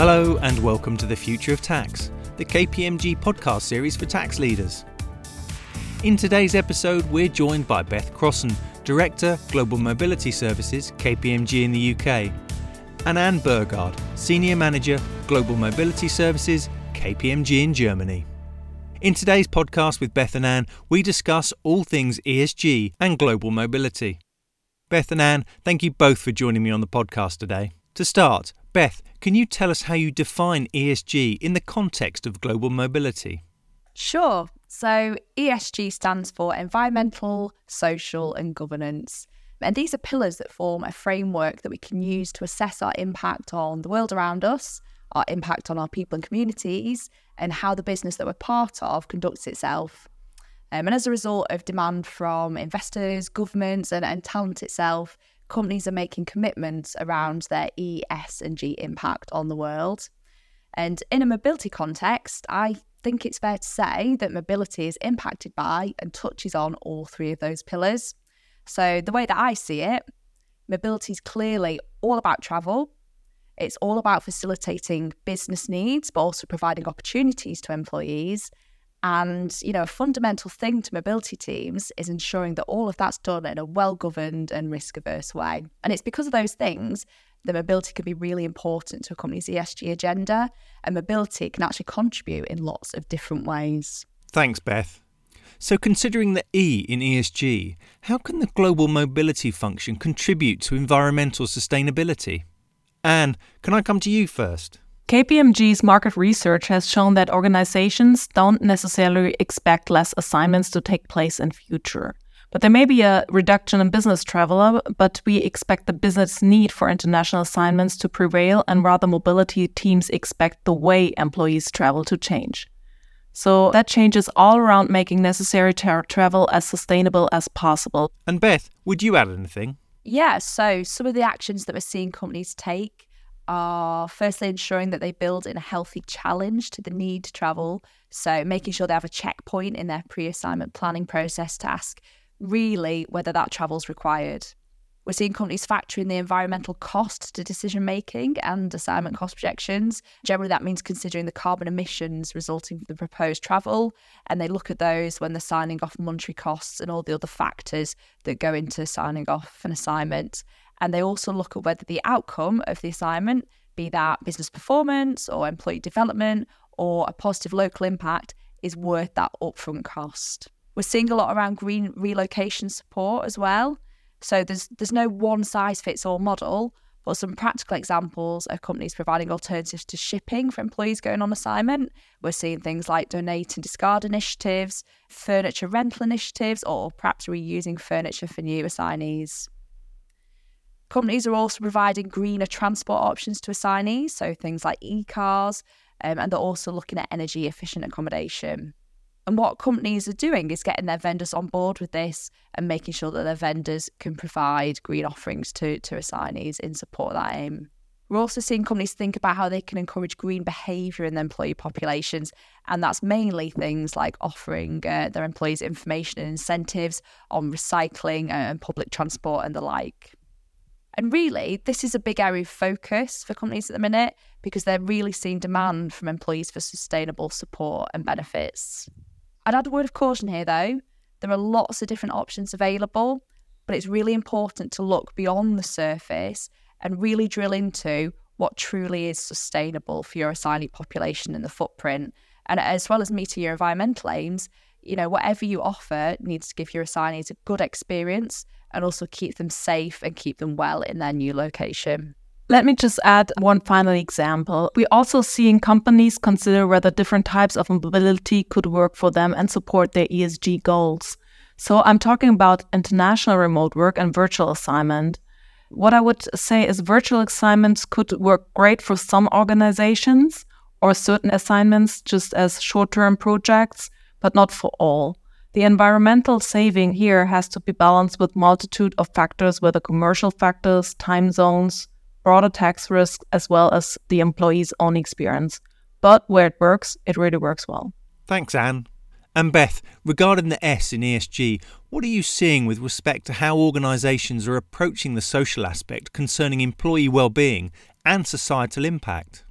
Hello, and welcome to the Future of Tax, the KPMG podcast series for tax leaders. In today's episode, we're joined by Beth Crossen, Director, Global Mobility Services, KPMG in the UK, and Anne Burgard, Senior Manager, Global Mobility Services, KPMG in Germany. In today's podcast with Beth and Anne, we discuss all things ESG and global mobility. Beth and Anne, thank you both for joining me on the podcast today. To start, Beth, can you tell us how you define ESG in the context of global mobility? Sure. So, ESG stands for environmental, social, and governance. And these are pillars that form a framework that we can use to assess our impact on the world around us, our impact on our people and communities, and how the business that we're part of conducts itself. Um, and as a result of demand from investors, governments, and, and talent itself, companies are making commitments around their E, S, and G impact on the world. And in a mobility context, I think it's fair to say that mobility is impacted by and touches on all three of those pillars. So, the way that I see it, mobility is clearly all about travel. It's all about facilitating business needs, but also providing opportunities to employees. And, you know, a fundamental thing to mobility teams is ensuring that all of that's done in a well governed and risk averse way. And it's because of those things that mobility can be really important to a company's ESG agenda. And mobility can actually contribute in lots of different ways. Thanks, Beth. So, considering the E in ESG, how can the global mobility function contribute to environmental sustainability? Anne, can I come to you first? KPMG's market research has shown that organizations don't necessarily expect less assignments to take place in future. But there may be a reduction in business travel, but we expect the business need for international assignments to prevail, and rather mobility teams expect the way employees travel to change. So that changes all around making necessary tra- travel as sustainable as possible. And Beth, would you add anything? Yeah, so some of the actions that we're seeing companies take are firstly ensuring that they build in a healthy challenge to the need to travel. So, making sure they have a checkpoint in their pre assignment planning process to ask really whether that travel is required. We're seeing companies factoring the environmental cost to decision making and assignment cost projections. Generally, that means considering the carbon emissions resulting from the proposed travel, and they look at those when they're signing off monetary costs and all the other factors that go into signing off an assignment. And they also look at whether the outcome of the assignment, be that business performance or employee development or a positive local impact, is worth that upfront cost. We're seeing a lot around green relocation support as well. So there's there's no one size fits all model, but some practical examples of companies providing alternatives to shipping for employees going on assignment. We're seeing things like donate and discard initiatives, furniture rental initiatives, or perhaps reusing furniture for new assignees. Companies are also providing greener transport options to assignees, so things like e cars, um, and they're also looking at energy efficient accommodation. And what companies are doing is getting their vendors on board with this and making sure that their vendors can provide green offerings to, to assignees in support of that aim. We're also seeing companies think about how they can encourage green behaviour in their employee populations, and that's mainly things like offering uh, their employees information and incentives on recycling and public transport and the like. And really, this is a big area of focus for companies at the minute because they're really seeing demand from employees for sustainable support and benefits. I'd add a word of caution here though. There are lots of different options available, but it's really important to look beyond the surface and really drill into what truly is sustainable for your assignee population and the footprint. And as well as meeting your environmental aims, you know, whatever you offer needs to give your assignees a good experience and also keep them safe and keep them well in their new location. Let me just add one final example. We're also seeing companies consider whether different types of mobility could work for them and support their ESG goals. So I'm talking about international remote work and virtual assignment. What I would say is virtual assignments could work great for some organizations or certain assignments just as short-term projects, but not for all. The environmental saving here has to be balanced with multitude of factors, whether commercial factors, time zones, broader tax risk, as well as the employee's own experience. But where it works, it really works well. Thanks, Anne. And Beth, regarding the S in ESG, what are you seeing with respect to how organisations are approaching the social aspect concerning employee well-being and societal impact?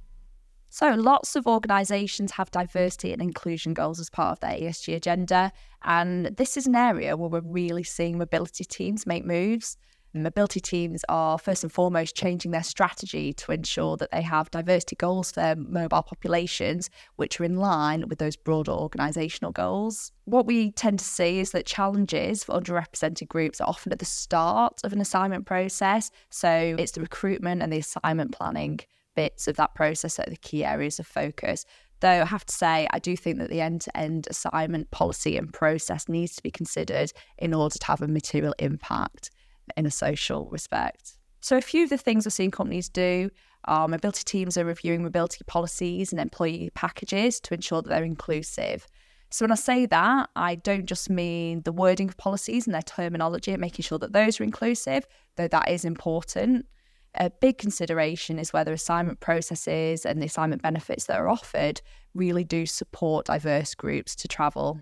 So, lots of organisations have diversity and inclusion goals as part of their ESG agenda. And this is an area where we're really seeing mobility teams make moves. Mobility teams are first and foremost changing their strategy to ensure that they have diversity goals for their mobile populations, which are in line with those broader organisational goals. What we tend to see is that challenges for underrepresented groups are often at the start of an assignment process. So it's the recruitment and the assignment planning bits of that process are the key areas of focus. Though I have to say, I do think that the end to end assignment policy and process needs to be considered in order to have a material impact in a social respect. So, a few of the things we're seeing companies do are mobility teams are reviewing mobility policies and employee packages to ensure that they're inclusive. So, when I say that, I don't just mean the wording of policies and their terminology and making sure that those are inclusive, though that is important. A big consideration is whether assignment processes and the assignment benefits that are offered really do support diverse groups to travel.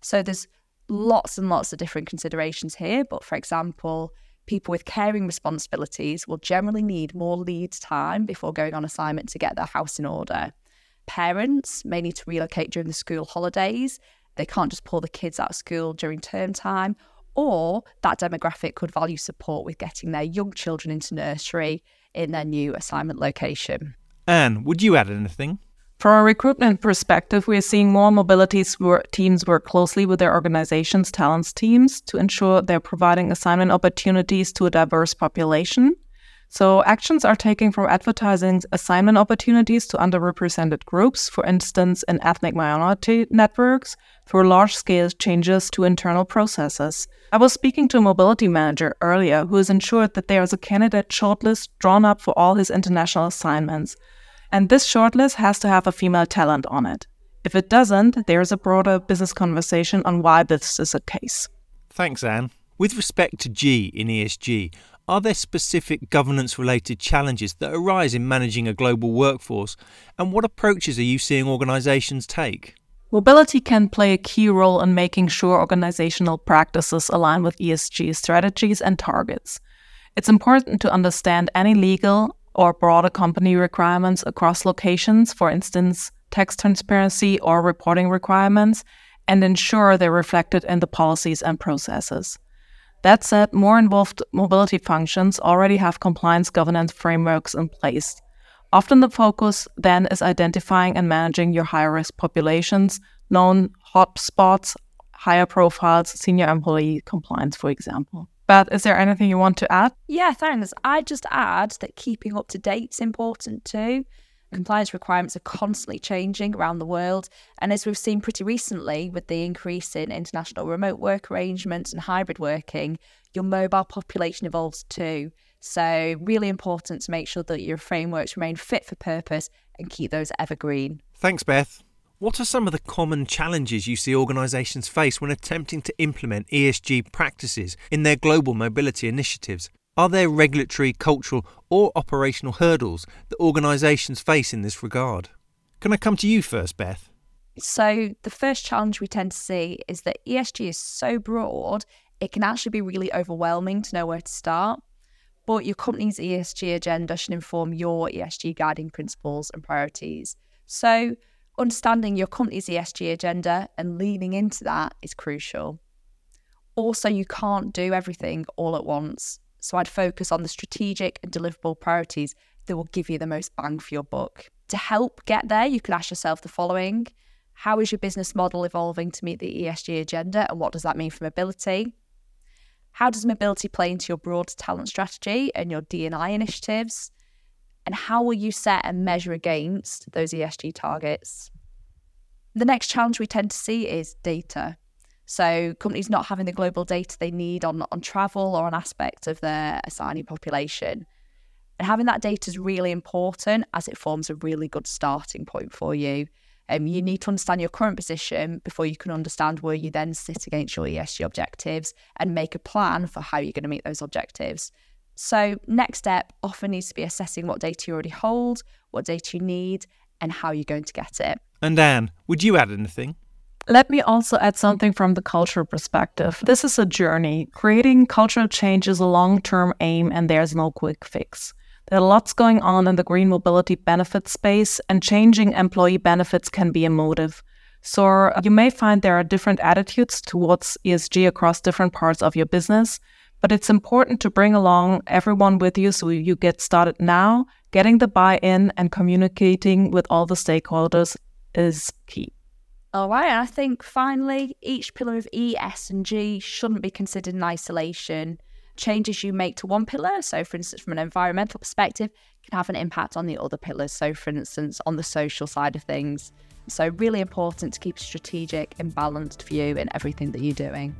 So, there's lots and lots of different considerations here. But for example, people with caring responsibilities will generally need more lead time before going on assignment to get their house in order. Parents may need to relocate during the school holidays. They can't just pull the kids out of school during term time. Or that demographic could value support with getting their young children into nursery in their new assignment location. Anne, would you add anything? From a recruitment perspective, we are seeing more mobility teams work closely with their organization's talents teams to ensure they're providing assignment opportunities to a diverse population. So, actions are taken from advertising assignment opportunities to underrepresented groups, for instance, in ethnic minority networks, through large scale changes to internal processes. I was speaking to a mobility manager earlier who has ensured that there is a candidate shortlist drawn up for all his international assignments and this shortlist has to have a female talent on it. If it doesn't, there's a broader business conversation on why this is the case. Thanks, Anne. With respect to G in ESG, are there specific governance related challenges that arise in managing a global workforce? And what approaches are you seeing organisations take? Mobility can play a key role in making sure organizational practices align with ESG strategies and targets. It's important to understand any legal or broader company requirements across locations, for instance, tax transparency or reporting requirements, and ensure they're reflected in the policies and processes. That said, more involved mobility functions already have compliance governance frameworks in place. Often the focus then is identifying and managing your high risk populations, known hotspots, higher profiles, senior employee compliance, for example. But is there anything you want to add? Yeah, thanks. I'd just add that keeping up to date is important too. Compliance requirements are constantly changing around the world. And as we've seen pretty recently with the increase in international remote work arrangements and hybrid working, your mobile population evolves too. So, really important to make sure that your frameworks remain fit for purpose and keep those evergreen. Thanks, Beth. What are some of the common challenges you see organisations face when attempting to implement ESG practices in their global mobility initiatives? Are there regulatory, cultural, or operational hurdles that organisations face in this regard? Can I come to you first, Beth? So, the first challenge we tend to see is that ESG is so broad, it can actually be really overwhelming to know where to start. But your company's ESG agenda should inform your ESG guiding principles and priorities. So, understanding your company's ESG agenda and leaning into that is crucial. Also, you can't do everything all at once. So I'd focus on the strategic and deliverable priorities that will give you the most bang for your buck. To help get there, you can ask yourself the following How is your business model evolving to meet the ESG agenda, and what does that mean for mobility? How does mobility play into your broad talent strategy and your D&I initiatives? and how will you set and measure against those ESG targets? The next challenge we tend to see is data. So companies not having the global data they need on, on travel or on aspects of their assignee population. And having that data is really important as it forms a really good starting point for you. Um, you need to understand your current position before you can understand where you then sit against your ESG objectives and make a plan for how you're going to meet those objectives. So, next step often needs to be assessing what data you already hold, what data you need, and how you're going to get it. And Anne, would you add anything? Let me also add something from the cultural perspective. This is a journey. Creating cultural change is a long term aim, and there's no quick fix. There are lots going on in the green mobility benefit space, and changing employee benefits can be a motive. So, you may find there are different attitudes towards ESG across different parts of your business, but it's important to bring along everyone with you so you get started now. Getting the buy in and communicating with all the stakeholders is key. All right. And I think finally, each pillar of E, S, and G shouldn't be considered in isolation. Changes you make to one pillar, so for instance, from an environmental perspective, can have an impact on the other pillars. So, for instance, on the social side of things. So, really important to keep a strategic and balanced view in everything that you're doing.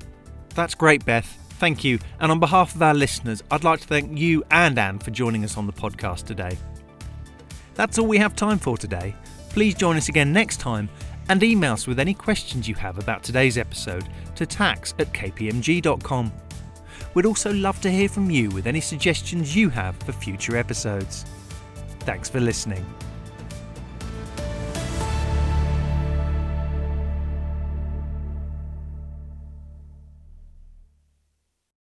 That's great, Beth. Thank you. And on behalf of our listeners, I'd like to thank you and Anne for joining us on the podcast today. That's all we have time for today. Please join us again next time and email us with any questions you have about today's episode to tax at kpmg.com. We'd also love to hear from you with any suggestions you have for future episodes. Thanks for listening.